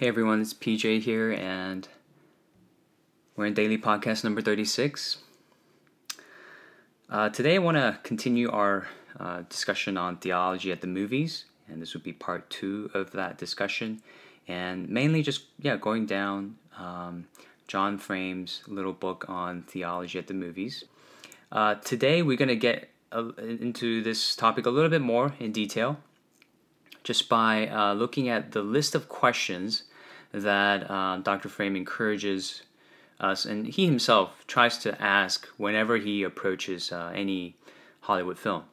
Hey everyone, it's PJ here, and we're in daily podcast number 36. Uh, today I want to continue our uh, discussion on theology at the movies, and this would be part two of that discussion, and mainly just, yeah, going down um, John Frame's little book on theology at the movies. Uh, today we're going to get into this topic a little bit more in detail just by uh, looking at the list of questions that uh, Dr. Frame encourages us, and he himself tries to ask whenever he approaches uh, any Hollywood film.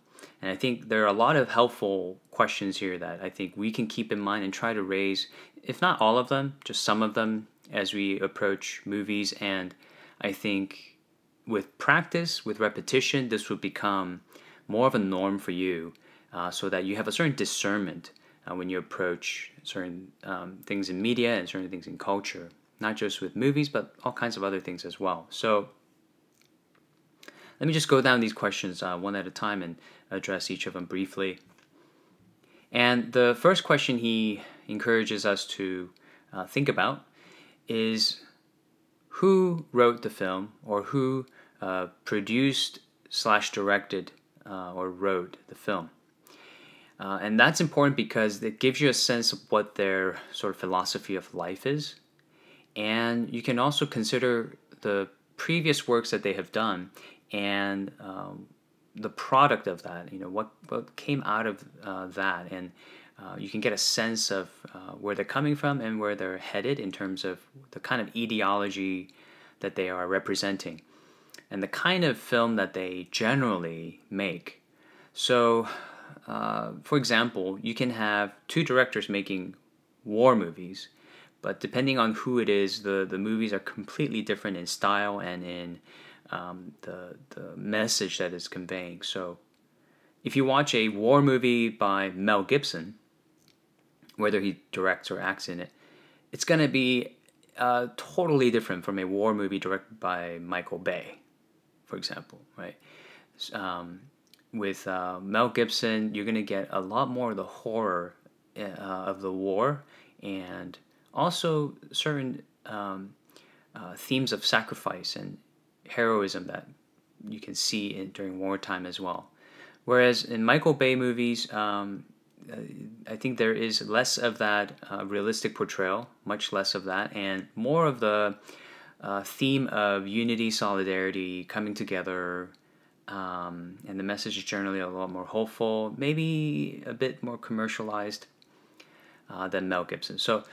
And I think there are a lot of helpful questions here that I think we can keep in mind and try to raise, if not all of them, just some of them as we approach movies. And I think with practice, with repetition, this would become more of a norm for you uh, so that you have a certain discernment uh, when you approach certain um, things in media and certain things in culture, not just with movies, but all kinds of other things as well. So let me just go down these questions uh, one at a time and address each of them briefly. And the first question he encourages us to uh, think about is who wrote the film or who uh, produced slash directed uh, or wrote the film. Uh, and that's important because it gives you a sense of what their sort of philosophy of life is. And you can also consider the previous works that they have done and um, the product of that, you know, what, what came out of uh, that. And uh, you can get a sense of uh, where they're coming from and where they're headed in terms of the kind of ideology that they are representing and the kind of film that they generally make. So, uh, for example, you can have two directors making war movies, but depending on who it is, the, the movies are completely different in style and in um, the, the message that is conveying. So, if you watch a war movie by Mel Gibson, whether he directs or acts in it, it's going to be uh, totally different from a war movie directed by Michael Bay, for example, right? Um, with uh, Mel Gibson, you're to get a lot more of the horror uh, of the war and also certain um, uh, themes of sacrifice and heroism that you can see in, during wartime as well. Whereas in Michael Bay movies, um, I think there is less of that uh, realistic portrayal, much less of that, and more of the uh, theme of unity, solidarity, coming together, um, and the message is generally a lot more hopeful, maybe a bit more commercialized uh, than Mel Gibson. So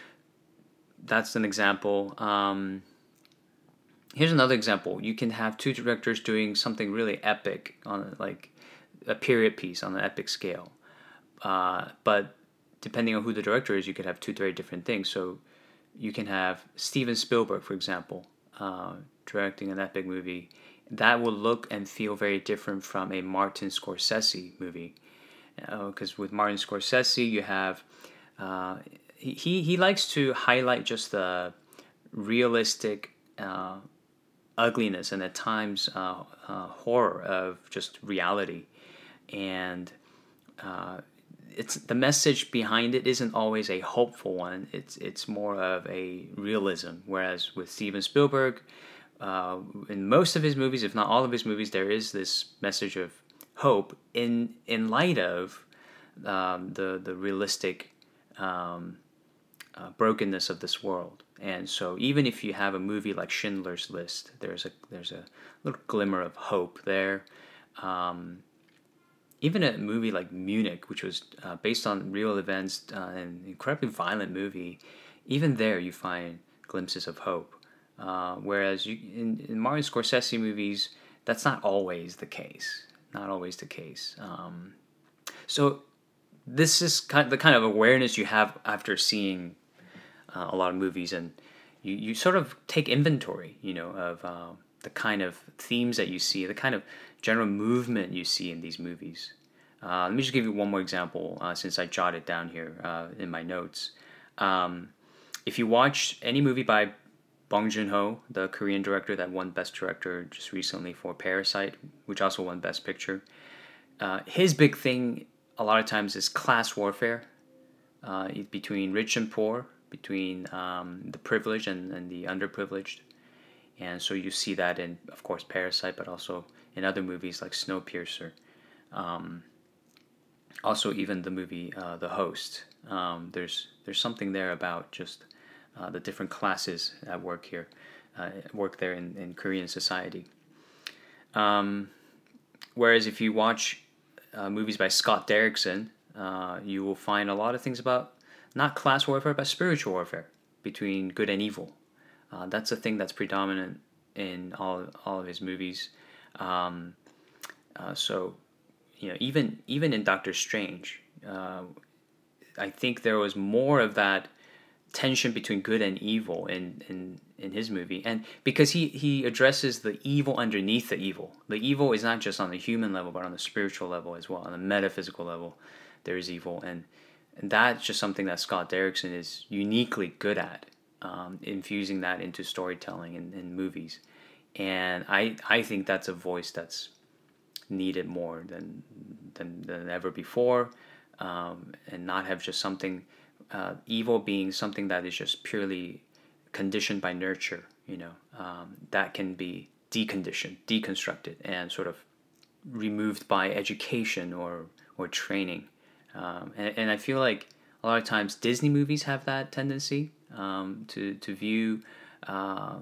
that's an example. Um, here's another example. You can have two directors doing something really epic on like a period piece on an epic scale, uh, but depending on who the director is, you could have two very different things. So you can have Steven Spielberg, for example, uh, directing an epic movie that will look and feel very different from a Martin Scorsese movie. Because uh, with Martin Scorsese, you have uh, he he likes to highlight just the realistic uh, ugliness and at times uh, uh, horror of just reality, and uh, it's the message behind it isn't always a hopeful one. It's it's more of a realism. Whereas with Steven Spielberg, uh, in most of his movies, if not all of his movies, there is this message of hope in in light of um, the the realistic um, uh, brokenness of this world. And so, even if you have a movie like Schindler's List, there's a there's a little glimmer of hope there. Um, even a movie like Munich, which was uh, based on real events, uh, an incredibly violent movie, even there you find glimpses of hope. Uh, whereas you, in, in Martin Scorsese movies, that's not always the case. Not always the case. Um, so this is kind of the kind of awareness you have after seeing uh, a lot of movies, and you, you sort of take inventory, you know, of uh, the kind of themes that you see, the kind of general movement you see in these movies. Uh, let me just give you one more example, uh, since I jotted down here in my notes. Um, if you watch any movie by Bong Joon Ho, the Korean director that won Best Director just recently for Parasite, which also won Best Picture. Uh, his big thing, a lot of times, is class warfare uh, between rich and poor, between um, the privileged and, and the underprivileged. And so you see that in, of course, Parasite, but also in other movies like Snowpiercer. Um, also, even the movie uh, The Host. Um, there's there's something there about just uh, the different classes at work here, uh, work there in, in Korean society. Um, whereas if you watch uh, movies by Scott Derrickson, uh, you will find a lot of things about not class warfare but spiritual warfare between good and evil. Uh, that's a thing that's predominant in all all of his movies. Um, uh, so, you know, even even in Doctor Strange, I think there was more of that tension between good and evil in, in, in his movie. And because he, he addresses the evil underneath the evil. The evil is not just on the human level, but on the spiritual level as well, on the metaphysical level, there is evil. And, and that's just something that Scott Derrickson is uniquely good at, um, infusing that into storytelling and, in movies. And I, I think that's a voice that's needed more than, than, than ever before. Um, and not have just something uh, evil being something that is just purely conditioned by nurture, you know, um, that can be deconditioned, deconstructed, and sort of removed by education or or training. Um, and, and I feel like a lot of times Disney movies have that tendency um, to to view uh,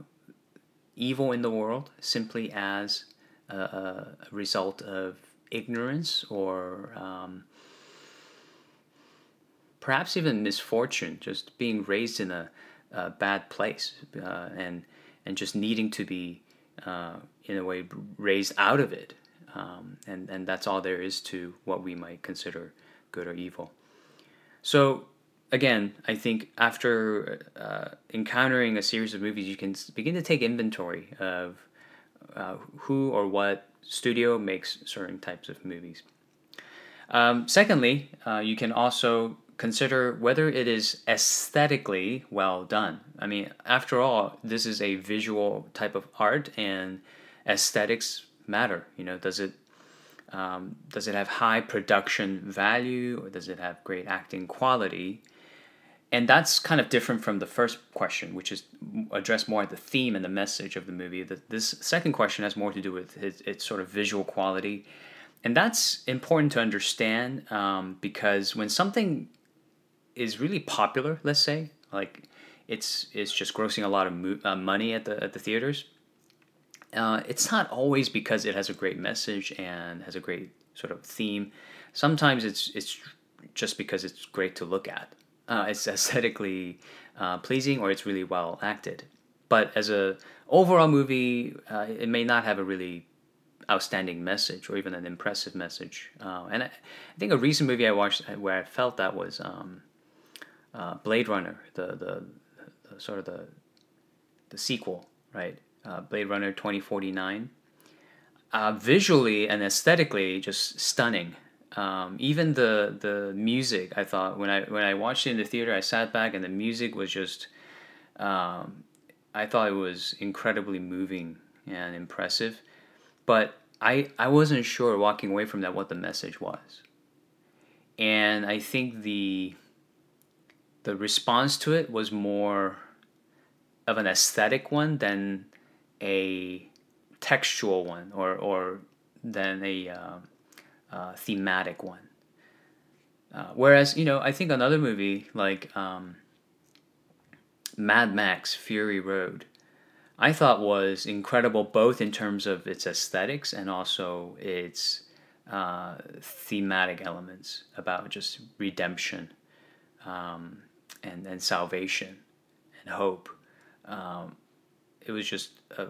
evil in the world simply as a, a result of ignorance or um, perhaps even misfortune, just being raised in a, a bad place uh, and and just needing to be uh, in a way raised out of it, um, and and that's all there is to what we might consider good or evil. So again, I think after uh, encountering a series of movies, you can begin to take inventory of uh, who or what studio makes certain types of movies. Um, secondly, uh, you can also consider whether it is aesthetically well done. I mean, after all, this is a visual type of art, and aesthetics matter. You know, does it um, does it have high production value, or does it have great acting quality? And that's kind of different from the first question, which is addressed more the theme and the message of the movie. this second question has more to do with its, its sort of visual quality and that's important to understand um, because when something is really popular, let's say, like it's it's just grossing a lot of mo- uh, money at the at the theaters. Uh, it's not always because it has a great message and has a great sort of theme. Sometimes it's it's just because it's great to look at. Uh, it's aesthetically uh, pleasing or it's really well acted. But as a overall movie, uh, it may not have a really outstanding message or even an impressive message. Uh, and I, I, think a recent movie I watched where I felt that was um, uh, Blade Runner, the, the, the sort of the the sequel, right? Uh, Blade Runner twenty forty nine. Uh, visually and aesthetically, just stunning. Um, even the the music, I thought when I when I watched it in the theater, I sat back and the music was just. Um, I thought it was incredibly moving and impressive, but I I wasn't sure walking away from that what the message was. And I think the the response to it was more of an aesthetic one than a textual one or, or than a uh, uh, thematic one. Uh, whereas, you know, I think another movie like um, Mad Max Fury Road, I thought was incredible both in terms of its aesthetics and also its uh, thematic elements about just redemption. Um, and, and salvation and hope. Um, it was just a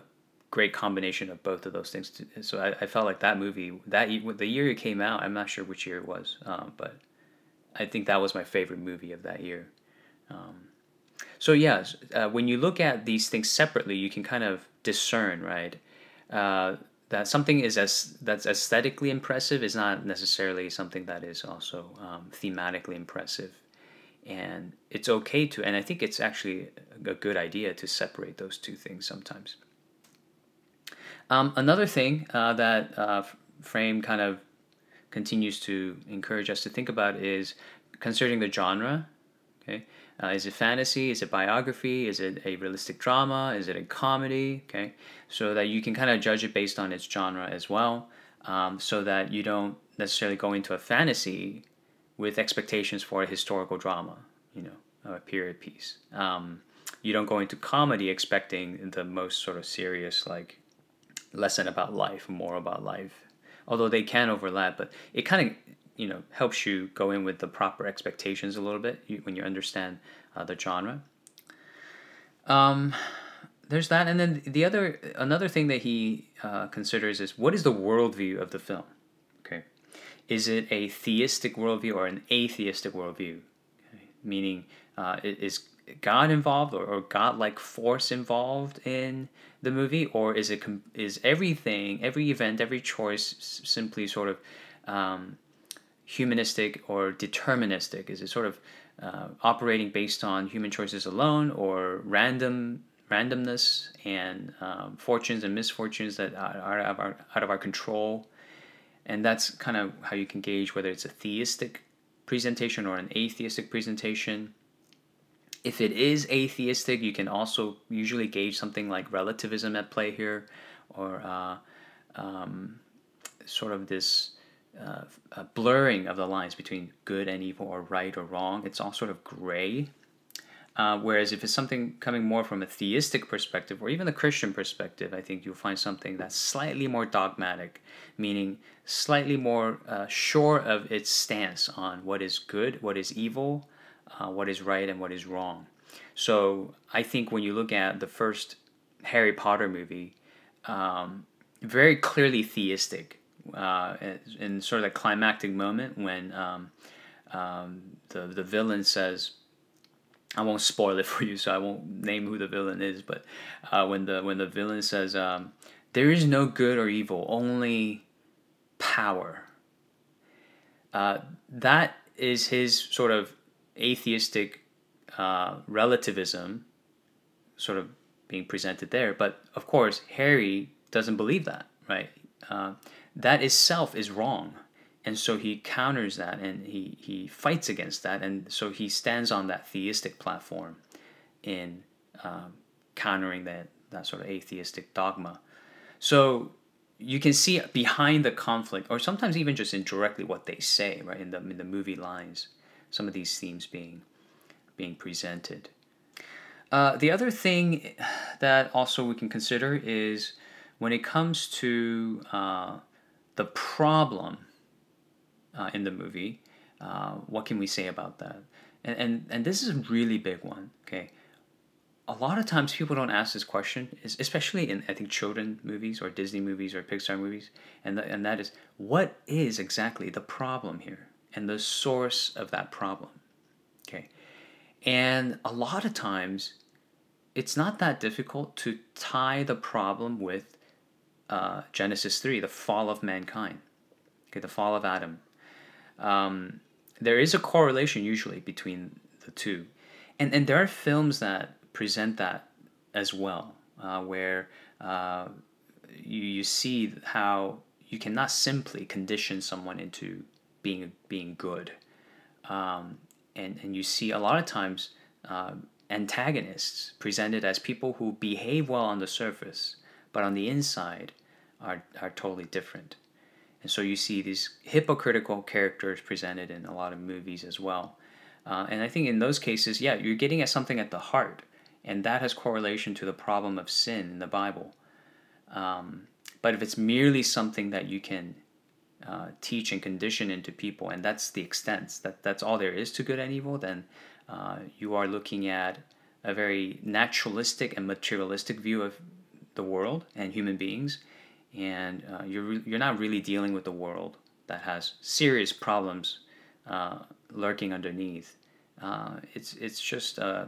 great combination of both of those things. So I, I, felt like that movie, that the year it came out, I'm not sure which year it was, um, but I think that was my favorite movie of that year. Um, so yeah, uh, when you look at these things separately, you can kind of discern, right? Uh, that something is as that's aesthetically impressive is not necessarily something that is also um, thematically impressive and it's okay to and i think it's actually a good idea to separate those two things sometimes um, another thing uh, that uh, frame kind of continues to encourage us to think about is considering the genre okay Uh, is it fantasy? Is it biography? Is it a realistic drama? Is it a comedy? Okay, so that you can kind of judge it based on its genre as well, um, so that you don't necessarily go into a fantasy with expectations for a historical drama, you know, a period piece. Um, you don't go into comedy expecting the most sort of serious, like, lesson about life, more about life. Although they can overlap, but it kind of, you know, helps you go in with the proper expectations a little bit when you understand uh, the genre. Um, there's that, and then the other another thing that he uh, considers is what is the worldview of the film. Is it a theistic worldview or an atheistic worldview? Okay. Meaning, uh, is God involved or, or God-like force involved in the movie, or is it is everything, every event, every choice simply sort of um, humanistic or deterministic? Is it sort of uh, operating based on human choices alone, or random randomness and um, fortunes and misfortunes that are, are out, of our, out of our control? And that's kind of how you can gauge whether it's a theistic presentation or an atheistic presentation. If it is atheistic, you can also usually gauge something like relativism at play here, or uh, um, sort of this uh, blurring of the lines between good and evil, or right or wrong. It's all sort of gray. Uh, whereas if it's something coming more from a theistic perspective or even a Christian perspective, I think you'll find something that's slightly more dogmatic, meaning slightly more uh, sure of its stance on what is good, what is evil, uh, what is right, and what is wrong. So I think when you look at the first Harry Potter movie, um, very clearly theistic, uh, in sort of the climactic moment when um, um, the the villain says, I won't spoil it for you, so I won't name who the villain is. But uh, when the when the villain says, um, "There is no good or evil, only power," uh, that is his sort of atheistic uh, relativism, sort of being presented there. But of course, Harry doesn't believe that, right? Uh, that itself is wrong and so he counters that and he, he fights against that. And so he stands on that theistic platform in um, countering that, that sort of atheistic dogma. So you can see behind the conflict or sometimes even just indirectly what they say right in the, in the movie lines some of these themes being being presented. Uh, the other thing that also we can consider is when it comes to uh, the problem uh, in the movie. Uh, what can we say about that? And, and and this is a really big one. Okay, a lot of times people don't ask this question, especially in I think children movies or Disney movies or Pixar movies, and the, and that is what is exactly the problem here and the source of that problem. Okay, and a lot of times it's not that difficult to tie the problem with uh, Genesis 3, the fall of mankind, okay, the fall of Adam. Um, there is a correlation usually between the two. And, and there are films that present that as well, uh, where uh, you, you see how you cannot simply condition someone into being, being good. Um, and, and you see a lot of times uh, antagonists presented as people who behave well on the surface, but on the inside are, are totally different. And so you see these hypocritical characters presented in a lot of movies as well. Uh, and I think in those cases, yeah, you're getting at something at the heart, and that has correlation to the problem of sin in the Bible. Um, but if it's merely something that you can uh, teach and condition into people, and that's the extent, that, that's all there is to good and evil, then uh, you are looking at a very naturalistic and materialistic view of the world and human beings and uh, you're you're not really dealing with the world that has serious problems uh, lurking underneath. Uh, it's it's just uh,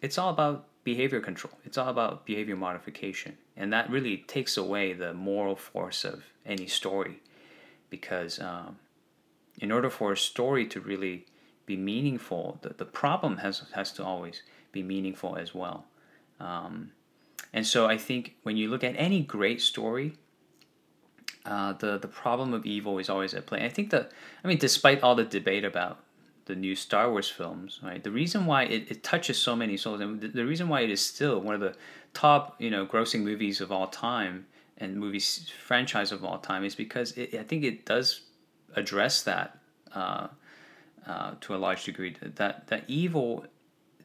it's all about behavior control. It's all about behavior modification, and that really takes away the moral force of any story, because um, in order for a story to really be meaningful, the, the problem has has to always be meaningful as well. Um, and so I think when you look at any great story, uh, the the problem of evil is always at play. I think that I mean, despite all the debate about the new Star Wars films, right? The reason why it, it touches so many souls, and the, the reason why it is still one of the top, you know, grossing movies of all time and movies franchise of all time is because it, I think it does address that uh, uh, to a large degree. That that evil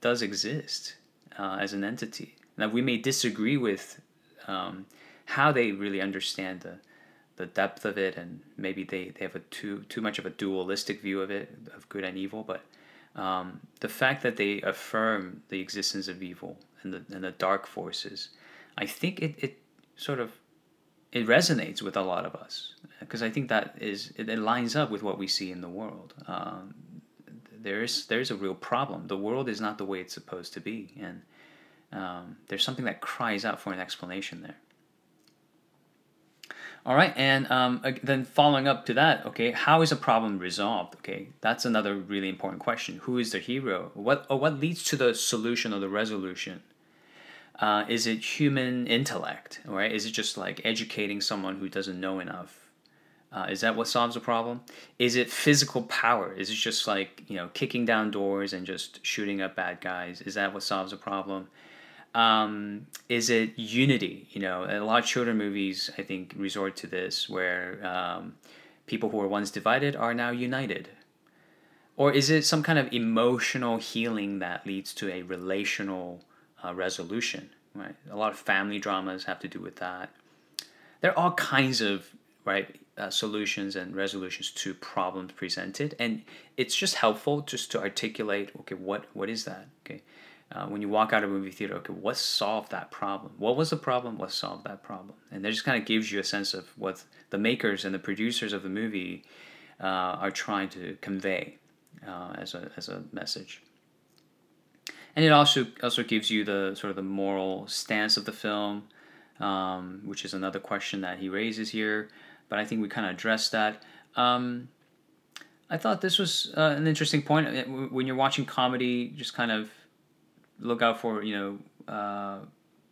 does exist uh, as an entity. Now we may disagree with um, how they really understand the the depth of it, and maybe they, they have a too too much of a dualistic view of it of good and evil. But um, the fact that they affirm the existence of evil and the and the dark forces, I think it, it sort of it resonates with a lot of us because I think that is it, it, lines up with what we see in the world. Um, there's there's a real problem. The world is not the way it's supposed to be, and um, there's something that cries out for an explanation there. All right, and um, then following up to that, okay, how is a problem resolved? Okay, that's another really important question. Who is the hero? What or what leads to the solution or the resolution? Uh, is it human intellect, right? Is it just like educating someone who doesn't know enough? Uh, is that what solves the problem? Is it physical power? Is it just like you know kicking down doors and just shooting up bad guys? Is that what solves the problem? Um, is it unity? You know, a lot of children movies I think resort to this, where um, people who were once divided are now united, or is it some kind of emotional healing that leads to a relational uh, resolution? Right, a lot of family dramas have to do with that. There are all kinds of right uh, solutions and resolutions to problems presented, and it's just helpful just to articulate. Okay, what what is that? Okay uh, when you walk out of a movie theater, okay, what solved that problem? What was the problem? What solved that problem? And that just kind of gives you a sense of what the makers and the producers of the movie uh, are trying to convey uh, as a as a message. And it also also gives you the sort of the moral stance of the film, um, which is another question that he raises here. But I think we kind of addressed that. Um, I thought this was uh, an interesting point. When you're watching comedy, just kind of look out for you know uh,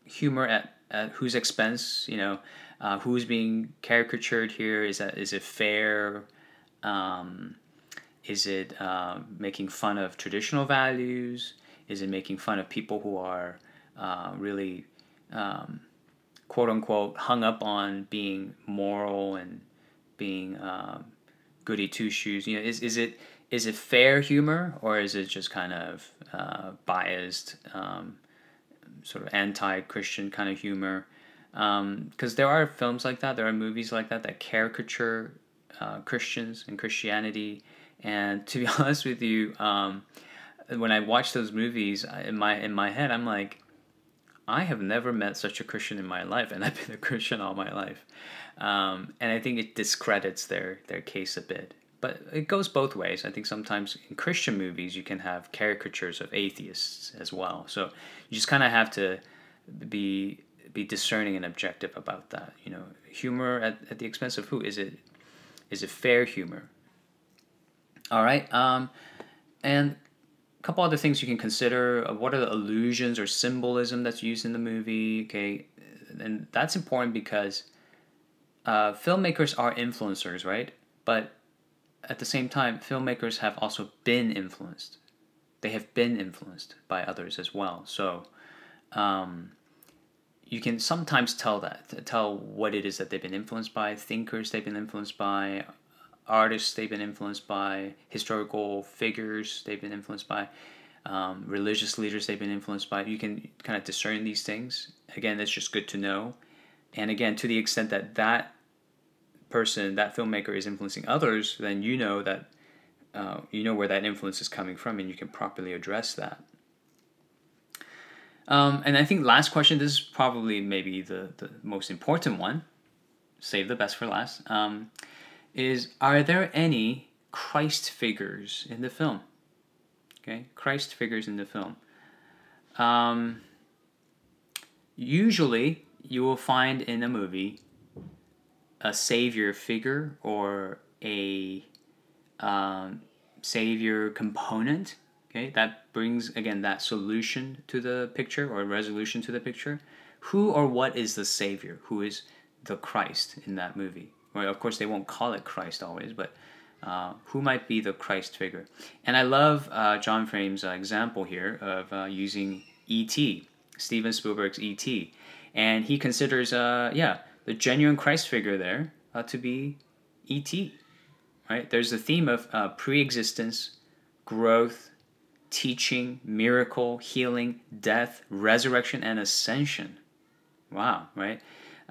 humor at, at whose expense you know uh, who's being caricatured here? Is that is it fair? Um, is it uh, making fun of traditional values? Is it making fun of people who are uh, really um, quote unquote hung up on being moral and being um, goody two shoes? You know is, is it is it fair humor or is it just kind of uh, biased, um, sort of anti-Christian kind of humor? Because um, there are films like that, there are movies like that that caricature uh, Christians and Christianity. And to be honest with you, um, when I watch those movies, in my in my head, I'm like, I have never met such a Christian in my life, and I've been a Christian all my life. Um, and I think it discredits their their case a bit but it goes both ways. I think sometimes in Christian movies you can have caricatures of atheists as well. So you just kind of have to be be discerning and objective about that. You know, humor at, at the expense of who is it? Is it fair humor? All right, um, and a couple other things you can consider. Uh, what are the allusions or symbolism that's used in the movie? Okay, and that's important because uh, filmmakers are influencers, right? But at the same time, filmmakers have also been influenced. They have been influenced by others as well. So um, you can sometimes tell that, tell what it is that they've been influenced by, thinkers they've been influenced by, artists they've been influenced by, historical figures they've been influenced by, um, religious leaders they've been influenced by. You can kind of discern these things. Again, that's just good to know. And again, to the extent that that person, that filmmaker is influencing others, then you know that uh, you know where that influence is coming from, and you can properly address that. Um, and I think last question. This is probably maybe the the most important one. Save the best for last. Um, is are there any Christ figures in the film? Okay, Christ figures in the film. Um, usually, you will find in a movie a savior figure or a um, savior component okay that brings again that solution to the picture or resolution to the picture who or what is the savior who is the christ in that movie well of course they won't call it christ always but uh, who might be the Christ figure. And I love uh, John Frame's uh, example here of uh, using E.T., Steven Spielberg's E.T., and he considers, uh, yeah, the genuine Christ figure there uh, to be E.T. Right? There's the theme of pre-existence, growth, teaching, miracle, healing, death, resurrection, and ascension. Wow, right?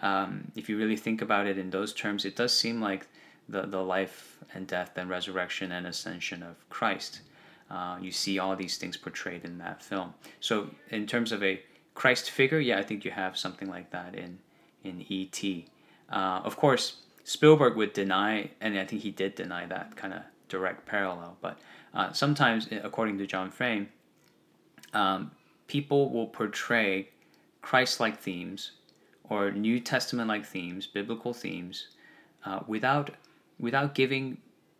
Um, if you really think about it in those terms, it does seem like the, the life and death and resurrection and ascension of Christ. Uh, you see all these things portrayed in that film. So, in terms of a Christ figure, yeah, I think you have something like that in in E.T. Uh, of course, Spielberg would deny, and I think he did deny that kind of direct parallel. But uh, sometimes, according to John Frame, um, people will portray Christ-like themes or New Testament-like themes, biblical themes, uh, without without giving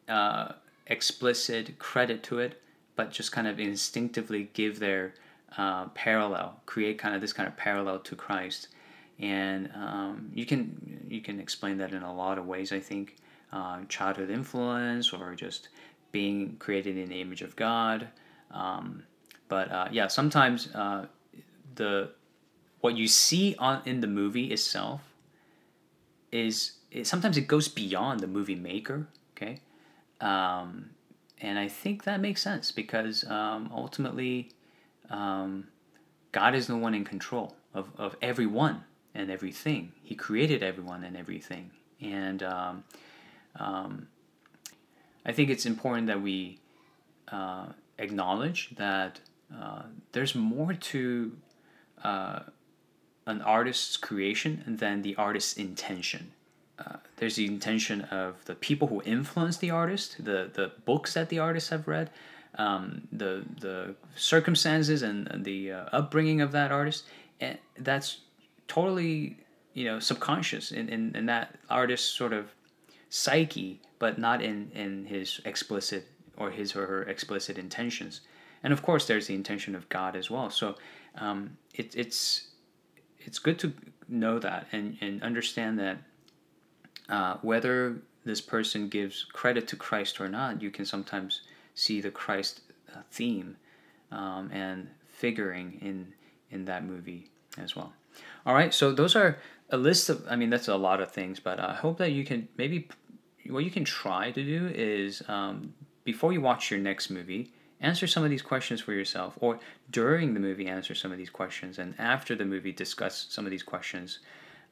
uh, explicit credit to it, but just kind of instinctively give their uh, parallel, create kind of this kind of parallel to Christ, and um, you can you can explain that in a lot of ways. I think uh, childhood influence or just being created in the image of God. Um, but uh, yeah, sometimes uh, the what you see on in the movie itself is it, sometimes it goes beyond the movie maker. Okay, um, and I think that makes sense because um, ultimately, um, God is the one in control of, of everyone and everything. He created everyone and everything, and um, um, I think it's important that we uh, acknowledge that uh, there's more to uh, an artist's creation than the artist's intention. Uh, there's the intention of the people who influence the artist, the the books that the artists have read, um, the the circumstances and the uh, upbringing of that artist, and that's totally you know subconscious in, in, in that artist's sort of psyche, but not in in his explicit or his or her explicit intentions. And of course, there's the intention of God as well. So um, it, it's it's good to know that and, and understand that uh, whether this person gives credit to Christ or not, you can sometimes see the Christ uh, theme um, and figuring in in that movie as well. All right, so those are a list of. I mean, that's a lot of things, but I hope that you can maybe what you can try to do is um, before you watch your next movie, answer some of these questions for yourself, or during the movie, answer some of these questions, and after the movie, discuss some of these questions,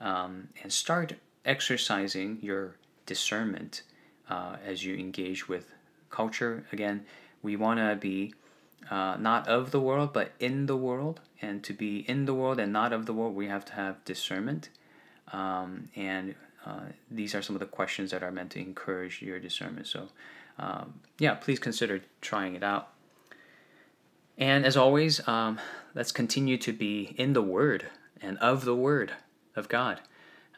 um, and start exercising your discernment uh, as you engage with culture. Again, we want to be uh, not of the world, but in the world. And to be in the world and not of the world, we have to have discernment. Um, and uh, these are some of the questions that are meant to encourage your discernment. So, um, yeah, please consider trying it out. And as always, um, let's continue to be in the Word and of the Word of God.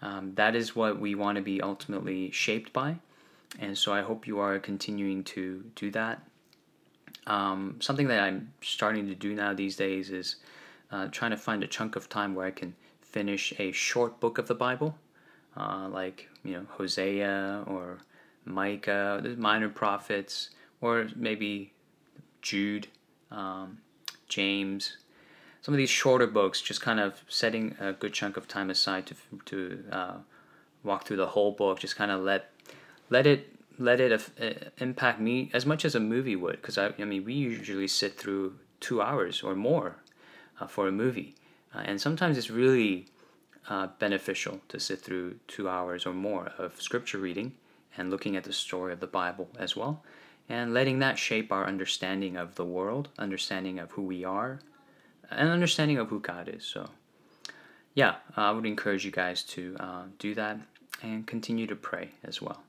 Um, that is what we want to be ultimately shaped by. And so I hope you are continuing to do that. Um, something that I'm starting to do now these days is uh, trying to find a chunk of time where I can finish a short book of the Bible, uh, like you know Hosea or Micah, the minor prophets, or maybe Jude, um, James, some of these shorter books, just kind of setting a good chunk of time aside to to uh, walk through the whole book, just kind of let let it let it uh, impact me as much as a movie would, because I, I mean we usually sit through two hours or more uh, for a movie, uh, and sometimes it's really uh, beneficial to sit through two hours or more of scripture reading and looking at the story of the Bible as well, and letting that shape our understanding of the world, understanding of who we are, and understanding of who God is. So, yeah, I would encourage you guys to uh, do that and continue to pray as well.